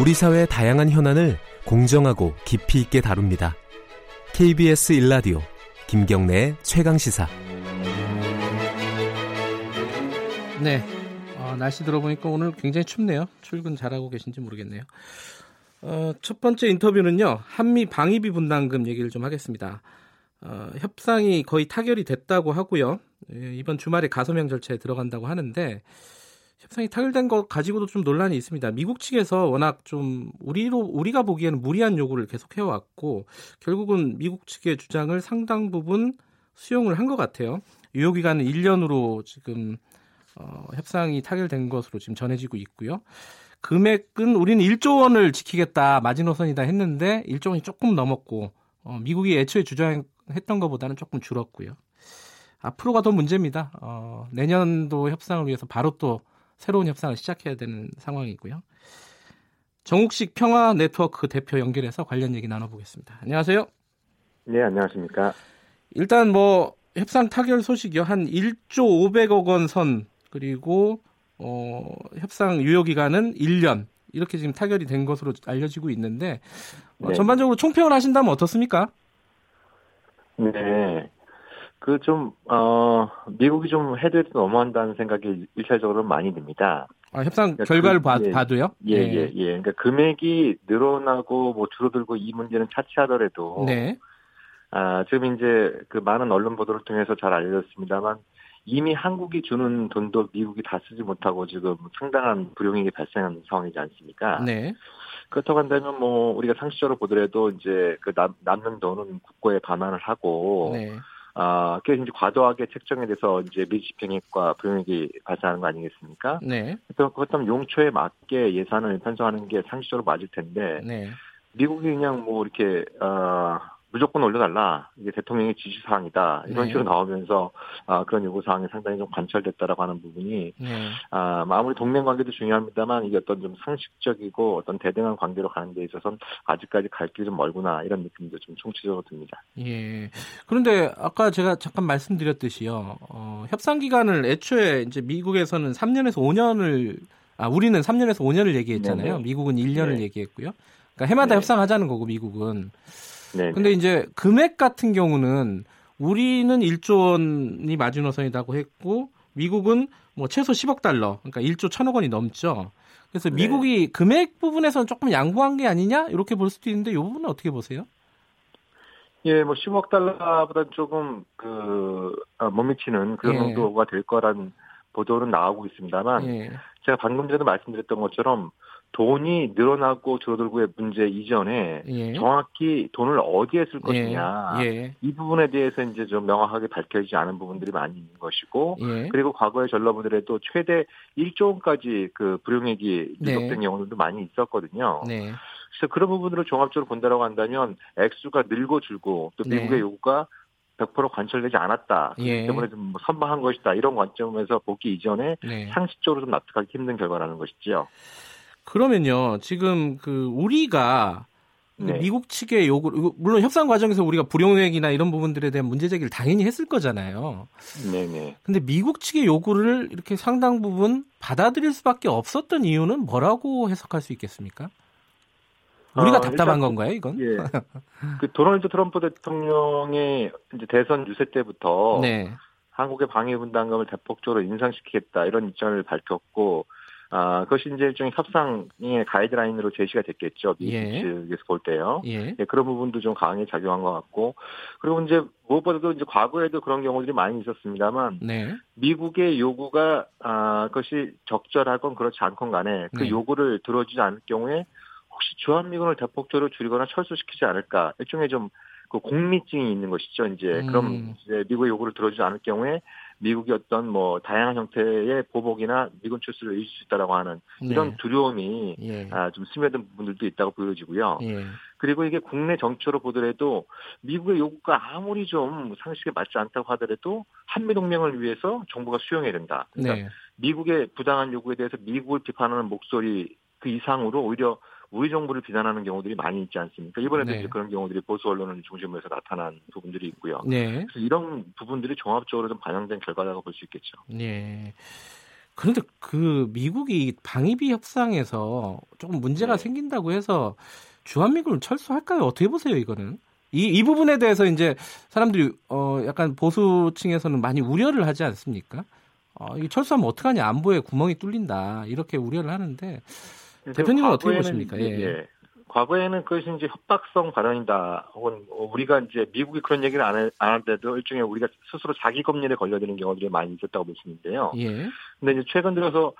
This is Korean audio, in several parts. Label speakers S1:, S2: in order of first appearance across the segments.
S1: 우리 사회의 다양한 현안을 공정하고 깊이 있게 다룹니다. KBS 일라디오 김경래의 최강 시사.
S2: 네. 어, 날씨 들어보니까 오늘 굉장히 춥네요. 출근 잘하고 계신지 모르겠네요. 어, 첫 번째 인터뷰는요. 한미 방위비 분담금 얘기를 좀 하겠습니다. 어, 협상이 거의 타결이 됐다고 하고요. 예, 이번 주말에 가소명 절차에 들어간다고 하는데 협상이 타결된 것 가지고도 좀 논란이 있습니다. 미국 측에서 워낙 좀 우리로 우리가 보기에는 무리한 요구를 계속 해왔고 결국은 미국 측의 주장을 상당 부분 수용을 한 것 같아요. 유효 기간은 1년으로 지금 어, 협상이 타결된 것으로 지금 전해지고 있고요. 금액은 우리는 1조 원을 지키겠다 마지노선이다 했는데 1조 원이 조금 넘었고 어, 미국이 애초에 주장했던 것보다는 조금 줄었고요. 앞으로가 더 문제입니다. 어, 내년도 협상을 위해서 바로 또 새로운 협상을 시작해야 되는 상황이고요. 정욱식 평화 네트워크 대표 연결해서 관련 얘기 나눠보겠습니다. 안녕하세요.
S3: 네, 안녕하십니까.
S2: 일단 뭐 협상 타결 소식이요. 한 1조 500억 원 선 그리고 어, 협상 유효 기간은 1년 이렇게 지금 타결이 된 것으로 알려지고 있는데 어,
S3: 네.
S2: 전반적으로 총평을 하신다면 어떻습니까?
S3: 네. 그 좀, 어, 미국이 좀 해도 해도 너무한다는 생각이 일차적으로 많이 듭니다.
S2: 아, 협상
S3: 그러니까
S2: 결과를
S3: 그-
S2: 봐,
S3: 예.
S2: 봐도요?
S3: 예, 예, 예. 그러니까 금액이 늘어나고 뭐 줄어들고 이 문제는 차치하더라도.
S2: 네.
S3: 아, 지금 이제 그 많은 언론 보도를 통해서 잘 알려졌습니다만 이미 한국이 주는 돈도 미국이 다 쓰지 못하고 지금 상당한 불용익이 발생한 상황이지 않습니까?
S2: 네.
S3: 그렇다고 한다면 뭐 우리가 상식적으로 보더라도 이제 그 남, 남는 돈은 국고에 반환을 하고
S2: 네.
S3: 아, 그게 이제 과도하게 책정에 대해서 이제 미집행액과 불용익이 발생하는 거 아니겠습니까?
S2: 네.
S3: 그래서 그렇다면 용초에 맞게 예산을 편성하는 게 상식적으로 맞을 텐데
S2: 네.
S3: 미국이 그냥 뭐 이렇게 어 무조건 올려달라 이게 대통령의 지시 사항이다 이런
S2: 네.
S3: 식으로 나오면서 아 그런 요구 사항이 상당히 좀 관철됐다라고 하는 부분이
S2: 네.
S3: 아 아무리 동맹 관계도 중요합니다만 이게 어떤 좀 상식적이고 어떤 대등한 관계로 가는 데 있어서는 아직까지 갈 길이 좀 멀구나 이런 느낌도 좀 총체적으로 듭니다.
S2: 예. 그런데 아까 제가 잠깐 말씀드렸듯이요. 어, 협상 기간을 애초에 이제 미국에서는 3년에서 5년을 아 우리는 3년에서 5년을 얘기했잖아요.
S3: 네네.
S2: 미국은 1년을
S3: 네.
S2: 얘기했고요. 그러니까 해마다
S3: 네.
S2: 협상하자는 거고 미국은.
S3: 네.
S2: 근데 이제 금액 같은 경우는 우리는 1조 원이 마지노선이라고 했고 미국은 뭐 최소 10억 달러, 그러니까 1조 1천억 원이 넘죠. 그래서
S3: 네.
S2: 미국이 금액 부분에서는 조금 양보한 게 아니냐 이렇게 볼 수도 있는데 이 부분은 어떻게 보세요?
S3: 예, 뭐 10억 달러보다 조금 그, 아, 못 미치는 그런
S2: 예.
S3: 정도가 될 거란 보도는 나오고 있습니다만,
S2: 예.
S3: 제가 방금 전에 말씀드렸던 것처럼 돈이 늘어나고 줄어들고의 문제 이전에
S2: 예.
S3: 정확히 돈을 어디에 쓸 것이냐,
S2: 예.
S3: 이 부분에 대해서 이제 좀 명확하게 밝혀지지 않은 부분들이 많이 있는 것이고,
S2: 예.
S3: 그리고 과거에 전라보더라도 최대 1조 원까지 그 불용액이
S2: 네.
S3: 누적된 경우들도 많이 있었거든요.
S2: 네.
S3: 그래서 그런 부분으로 종합적으로 본다라고 한다면 액수가 늘고 줄고 또
S2: 네.
S3: 미국의 요구가 100% 관철되지 않았다.
S2: 예.
S3: 때문에 좀뭐 선방한 것이다. 이런 관점에서 보기 이전에
S2: 네.
S3: 상식적으로 좀 납득하기 힘든 결과라는 것이죠.
S2: 그러면요, 지금 그 우리가
S3: 네.
S2: 미국 측의 요구, 물론 협상 과정에서 우리가 불용액이나 이런 부분들에 대한 문제 제기를 당연히 했을 거잖아요.
S3: 네네.
S2: 근데 미국 측의 요구를 이렇게 상당 부분 받아들일 수밖에 없었던 이유는 뭐라고 해석할 수 있겠습니까? 우리가
S3: 어,
S2: 답답한
S3: 일단
S2: 건가요, 이건?
S3: 예. 그 도널드 트럼프 대통령의 이제 대선 유세 때부터
S2: 네.
S3: 한국의 방위 분담금을 대폭적으로 인상시키겠다 이런 입장을 밝혔고 아 그것이 이제 일종의 협상의 가이드라인으로 제시가 됐겠죠 미국
S2: 예.
S3: 측에서 볼 때요.
S2: 예.
S3: 예, 그런 부분도 좀 강하게 작용한 것 같고 그리고 이제 무엇보다도 이제 과거에도 그런 경우들이 많이 있었습니다만
S2: 네.
S3: 미국의 요구가 아 그것이 적절하건 그렇지 않건 간에 그
S2: 네.
S3: 요구를 들어주지 않을 경우에 혹시 주한미군을 대폭적으로 줄이거나 철수시키지 않을까 일종의 좀 그 공미증이 있는 것이죠. 이제
S2: 음.
S3: 그럼 이제 미국의 요구를 들어주지 않을 경우에 미국이 어떤 뭐 다양한 형태의 보복이나 미군 출수를 일으킬 수 있다라고 하는 이런
S2: 네.
S3: 두려움이
S2: 예.
S3: 아, 좀 스며든 부분들도 있다고 보여지고요.
S2: 예.
S3: 그리고 이게 국내 정치로 보더라도 미국의 요구가 아무리 좀 상식에 맞지 않다고 하더라도 한미 동맹을 위해서 정부가 수용해야 된다. 그러니까
S2: 네.
S3: 미국의 부당한 요구에 대해서 미국을 비판하는 목소리 그 이상으로 오히려 우리 정부를 비난하는 경우들이 많이 있지 않습니까? 이번에도
S2: 네.
S3: 그런 경우들이 보수 언론을 중심으로 해서 나타난 부분들이 있고요.
S2: 네.
S3: 그래서 이런 부분들이 종합적으로 좀 반영된 결과라고 볼 수 있겠죠.
S2: 네. 그런데 그 미국이 방위비 협상에서 조금 문제가 네. 생긴다고 해서 주한미군을 철수할까요? 어떻게 보세요, 이거는? 이, 이 부분에 대해서 이제 사람들이 어 약간 보수층에서는 많이 우려를 하지 않습니까? 어, 이 철수하면 어떡하냐 안보에 구멍이 뚫린다 이렇게 우려를 하는데 대표님은 어떻게 보십니까? 예. 예.
S3: 과거에는 그것이 이제 협박성 발언이다. 혹은 우리가 이제 미국이 그런 얘기를 안, 할 때도 일종의 우리가 스스로 자기 검열에 걸려드는 경우들이 많이 있었다고 볼 수 있는데요. 예. 근데 이제 최근 들어서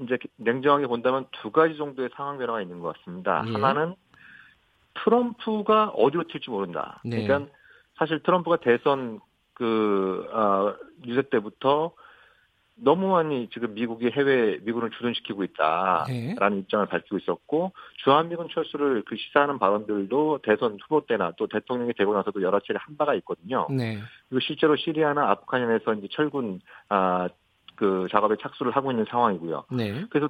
S3: 이제 냉정하게 본다면 두 가지 정도의 상황 변화가 있는 것 같습니다. 예. 하나는 트럼프가 어디로 튈지 모른다. 네. 그러니까 사실 트럼프가 대선 그, 어, 유세 때부터 너무 많이 지금 미국이 해외 미군을 주둔시키고 있다라는 네. 입장을 밝히고 있었고 주한미군 철수를 그 시사하는 발언들도 대선 후보 때나 또 대통령이 되고 나서도 여러 차례 한 바가 있거든요. 네. 그리고 실제로 시리아나 아프간에서 이제 철군 아 그 작업에 착수를 하고 있는 상황이고요. 네. 그래서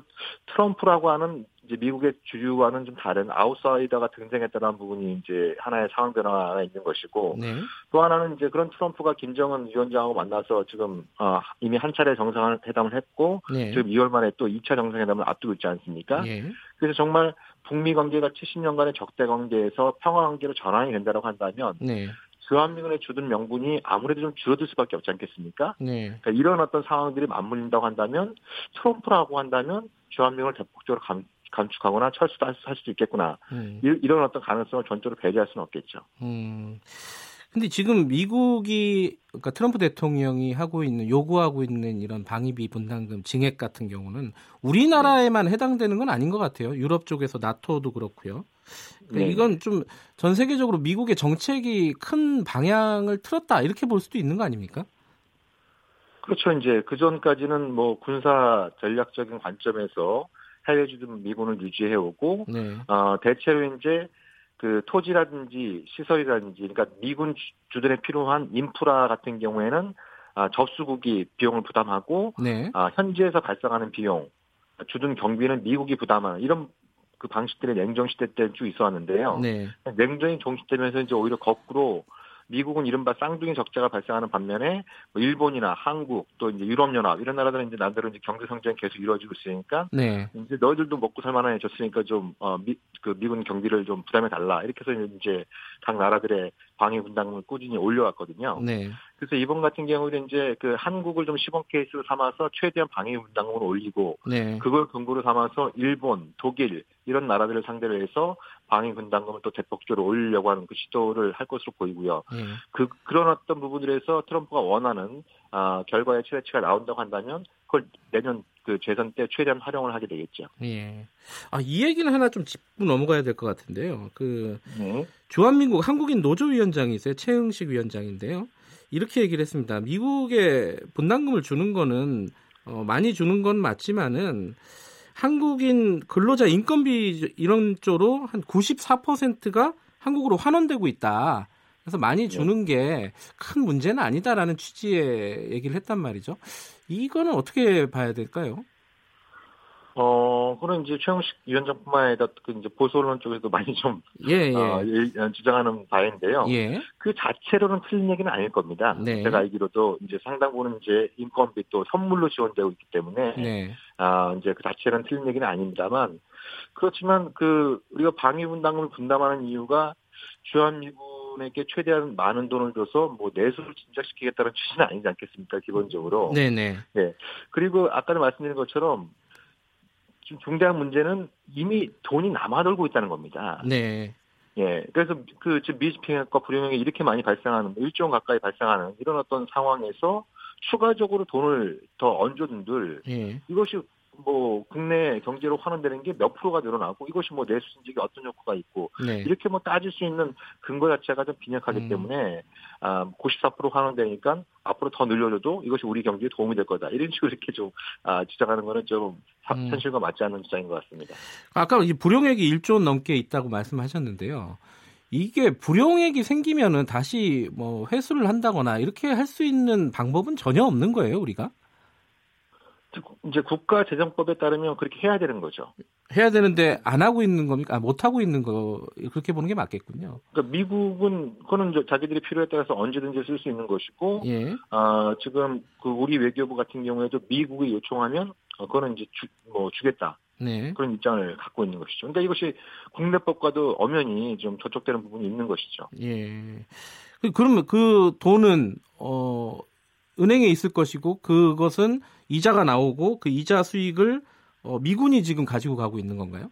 S3: 트럼프라고 하는 이제 미국의 주주와는 좀 다른 아웃사이더가 등장했다는 부분이 이제 하나의 상황 변화가 있는 것이고 네. 또 하나는 이제 그런 트럼프가 김정은 위원장하고 만나서 지금 어, 이미 한 차례 정상회담을 했고 네. 지금 2월 말에 또 2차 정상회담을 앞두고 있지 않습니까? 네. 그래서 정말 북미 관계가 70년간의 적대 관계에서 평화 관계로 전환이 된다고 한다면 네. 주한미군의 주둔 명분이 아무래도 좀 줄어들 수밖에 없지 않겠습니까? 네. 그러니까 이런 어떤 상황들이 맞물린다고 한다면 트럼프라고 한다면 주한미군을 대폭적으로 감, 감축하거나 철수도 할, 할 수도 있겠구나. 음. 이, 런 어떤 가능성을 전적으로 배제할 수는 없겠죠. 음.
S2: 근데 지금 미국이 그러니까 트럼프 대통령이 하고 있는 요구하고 있는 이런 방위비 분담금 증액 같은 경우는 우리나라에만 네. 해당되는 건 아닌 것 같아요. 유럽 쪽에서 나토도 그렇고요. 그러니까 네. 이건 좀 전 세계적으로 미국의 정책이 큰 방향을 틀었다 이렇게 볼 수도 있는 거 아닙니까?
S3: 그렇죠. 이제 그 전까지는 뭐 군사 전략적인 관점에서 주둔 미군을 유지해 오고 네. 어, 대체로 이제 그 토지라든지 시설이라든지 그러니까 미군 주둔에 필요한 인프라 같은 경우에는 아, 접수국이 비용을 부담하고 네. 아, 현지에서 발생하는 비용 주둔 경비는 미국이 부담하는 이런 그 방식들이 냉정 시대 때 쭉 있어왔는데요. 네. 냉전이 종식되면서 이제 오히려 거꾸로 미국은 이른바 쌍둥이 적자가 발생하는 반면에 뭐 일본이나 한국 또 이제 유럽연합 이런 나라들은 이제 나름대로 이제 경제 성장이 계속 이루어지고 있으니까 네. 이제 너희들도 먹고 살만해졌으니까 좀어미그 미군 경비를 좀 부담해 달라 이렇게 해서 이제 각 나라들의 방위 분담금을 꾸준히 올려왔거든요. 네. 그래서 이번 같은 경우는 이제 그 한국을 좀 시범 케이스로 삼아서 최대한 방위 분담금을 올리고 네. 그걸 근거로 삼아서 일본, 독일 이런 나라들을 상대로 해서 방위 분담금을 또 대폭적으로 올리려고 하는 그 시도를 할 것으로 보이고요. 네. 그 그런 어떤 부분들에서 트럼프가 원하는 아, 결과의 최대치가 나온다고 한다면 그걸 내년 그 재선 때 최대한 활용을 하게 되겠죠. 예.
S2: 아, 이 얘기는 하나 좀 짚고 넘어가야 될 것 같은데요. 그 네. 주한민국 한국인 노조위원장이세요. 최흥식 위원장인데요. 이렇게 얘기를 했습니다. 미국에 분담금을 주는 거는 어, 많이 주는 건 맞지만은 한국인 근로자 인건비 이런 쪽으로 한 94%가 한국으로 환원되고 있다. 그래서 많이 네. 주는 게 큰 문제는 아니다라는 취지의 얘기를 했단 말이죠. 이거는 어떻게 봐야 될까요?
S3: 어, 그런 이제 최영식 위원장뿐만 아니라 그 이제 보수 언론 쪽에도 많이 좀 예, 예. 어, 주장하는 바인데요. 예. 그 자체로는 틀린 얘기는 아닐 겁니다. 네. 제가 알기로도 이제 상당 부분 이제 인건비 또 선물로 지원되고 있기 때문에 네. 아, 이제 그 자체로는 틀린 얘기는 아닙니다만 그렇지만 그 우리가 방위 분담금을 분담하는 이유가 주한미군 에게 최대한 많은 돈을 줘서 뭐 내수를 진작시키겠다는 취지는 아니지 않겠습니까 기본적으로. 네네. 네. 그리고 아까도 말씀드린 것처럼 지금 중대한 문제는 이미 돈이 남아돌고 있다는 겁니다. 네. 예. 그래서 그 지금 미집행과 불용형이 이렇게 많이 발생하는 1조 원 가까이 발생하는 이런 어떤 상황에서 추가적으로 돈을 더 얹어둔들 예. 이것이 뭐 국내 경제로 환원되는 게 몇 프로가 늘어나고 이것이 뭐 내수 진적이 어떤 효과가 있고 네. 이렇게 뭐 따질 수 있는 근거 자체가 좀 빈약하기 음. 때문에 아, 94% 환원되니까 앞으로 더 늘려줘도 이것이 우리 경제에 도움이 될 거다 이런 식으로 이렇게 좀 아, 주장하는 거는 좀 음. 현실과 맞지 않는 주장인 것 같습니다.
S2: 아까 이 불용액이 1조 원 넘게 있다고 말씀하셨는데요. 이게 불용액이 생기면은 다시 뭐 회수를 한다거나 이렇게 할 수 있는 방법은 전혀 없는 거예요, 우리가?
S3: 이제 국가 재정법에 따르면 그렇게 해야 되는 거죠.
S2: 해야 되는데 안 하고 있는 겁니까? 아, 못 하고 있는 거 그렇게 보는 게 맞겠군요.
S3: 그러니까 미국은 그거는 자기들이 필요에 따라서 언제든지 쓸 수 있는 것이고, 예. 어, 지금 그 우리 외교부 같은 경우에도 미국이 요청하면 어, 그거는 이제 주, 뭐 주겠다. 네. 그런 입장을 갖고 있는 것이죠. 그러니까 이것이 국내법과도 엄연히 좀 저촉되는 부분이 있는 것이죠.
S2: 예. 그, 그러면 그 돈은 어 은행에 있을 것이고 그것은 이자가 나오고 그 이자 수익을 어, 미군이 지금 가지고 가고 있는 건가요?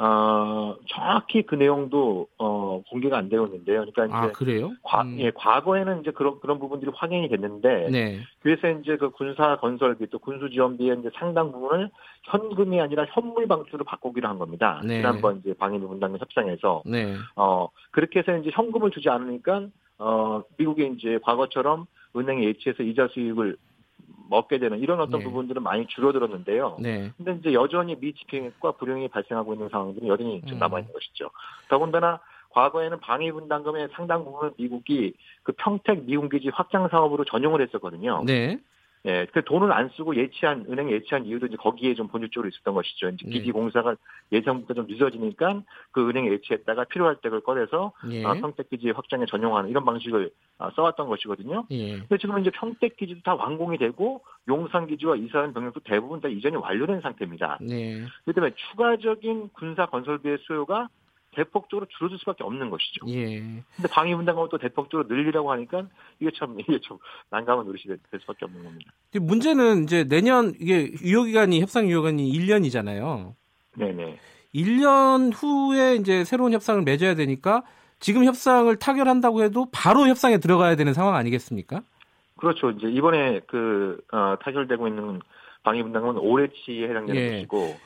S3: 어, 정확히 그 내용도 어, 공개가 안 되고 있는데요. 그러니까
S2: 이제 아, 그래요?
S3: 과, 음. 예, 과거에는 이제 그런 그런 부분들이 확인이 됐는데 네. 그래서 이제 그 군사 건설비 또 군수 지원비의 이제 상당 부분을 현금이 아니라 현물 방출로 바꾸기로 한 겁니다. 네. 지난번 이제 방위비 분담금 협상에서 네. 어 그렇게 해서 이제 현금을 주지 않으니까 어 미국이 이제 과거처럼 은행에 예치해서 이자 수익을 먹게 되는 이런 어떤 네. 부분들은 많이 줄어들었는데요. 네. 근데 이제 여전히 미집행과 불용이 발생하고 있는 상황들이 여전히 좀 음. 남아 있는 것이죠. 더군다나 과거에는 방위 분담금의 상당 부분을 미국이 그 평택 미군 기지 확장 사업으로 전용을 했었거든요. 네. 예, 그 돈을 안 쓰고 예치한 은행 예치한 이유도 이제 거기에 좀 본질적으로 있었던 것이죠. 이제 기지 네. 공사가 예정부터 좀 늦어지니까 그 은행에 예치했다가 필요할 때 그걸 꺼내서 예. 아, 평택 기지 확장에 전용하는 이런 방식을 아, 써왔던 것이거든요. 예. 근데 지금 이제 평택 기지도 다 완공이 되고 용산 기지와 이사한 병력도 대부분 다 이전이 완료된 상태입니다. 네. 그렇기 때문에 추가적인 군사 건설비의 수요가 대폭적으로 줄어들 수밖에 없는 것이죠. 예. 근데 방위 분담금을 또 대폭적으로 늘리라고 하니까 이게 참 이게 좀 난감한 노릇이 될 수밖에 없는 겁니다.
S2: 문제는 이제 내년 이게 유효 기간이 협상 유효 기간이 1년이잖아요.
S3: 네네.
S2: 1년 후에 이제 새로운 협상을 맺어야 되니까 지금 협상을 타결한다고 해도 바로 협상에 들어가야 되는 상황 아니겠습니까?
S3: 그렇죠. 이제 이번에 그 어, 타결되고 있는 방위 분담금은 올해치에 해당되는 예. 것이고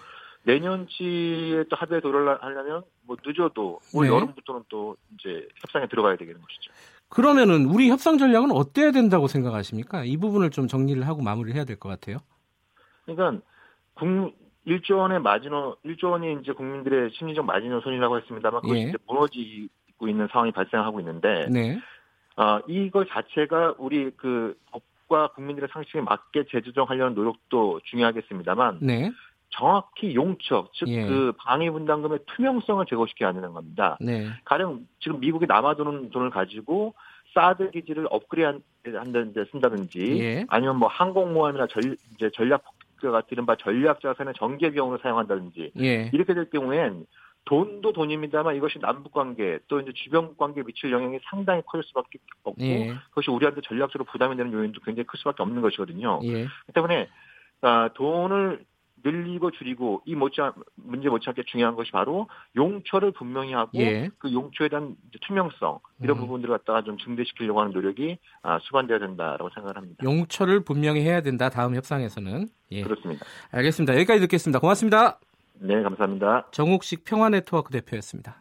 S3: 내년치에 또 합의에 도달하려면 뭐 늦어도 올 네. 여름부터는 또 이제 협상에 들어가야 되는 것이죠.
S2: 그러면은 우리 협상 전략은 어때야 된다고 생각하십니까? 이 부분을 좀 정리를 하고 마무리를 해야 될 것 같아요.
S3: 그러니까 국 1조 원의 마지노 1조 원이 이제 국민들의 심리적 마지노선이라고 했습니다만 그것이 예. 이제 무너지고 있는 상황이 발생하고 있는데 네. 어, 이거 자체가 우리 그 법과 국민들의 상식에 맞게 재조정하려는 노력도 중요하겠습니다만 네. 정확히 용처, 즉, 예. 그 방위 분담금의 투명성을 제고시켜야 하는 겁니다. 네. 가령 지금 미국이 남아도는 돈을 가지고 사드 기지를 업그레이드 한다는 데 쓴다든지 예. 아니면 뭐 항공모함이나 전, 이제 전략 폭격가 이른바 전략 자산의 전개 비용으로 사용한다든지 예. 이렇게 될 경우엔 돈도 돈입니다만 이것이 남북 관계 또 이제 주변 관계에 미칠 영향이 상당히 커질 수밖에 없고 예. 그것이 우리한테 전략적으로 부담이 되는 요인도 굉장히 클 수밖에 없는 것이거든요. 예. 그 때문에 아, 돈을 늘리고 줄이고 이 못지않 문제 못지않게 중요한 것이 바로 용처를 분명히 하고 예. 그 용처에 대한 투명성 이런 음. 부분들을 갖다가 좀 증대시키려고 하는 노력이 아, 수반돼야 된다라고 생각을 합니다.
S2: 용처를 분명히 해야 된다. 다음 협상에서는
S3: 예. 그렇습니다.
S2: 알겠습니다. 여기까지 듣겠습니다. 고맙습니다.
S3: 네, 감사합니다.
S2: 정욱식 평화네트워크 대표였습니다.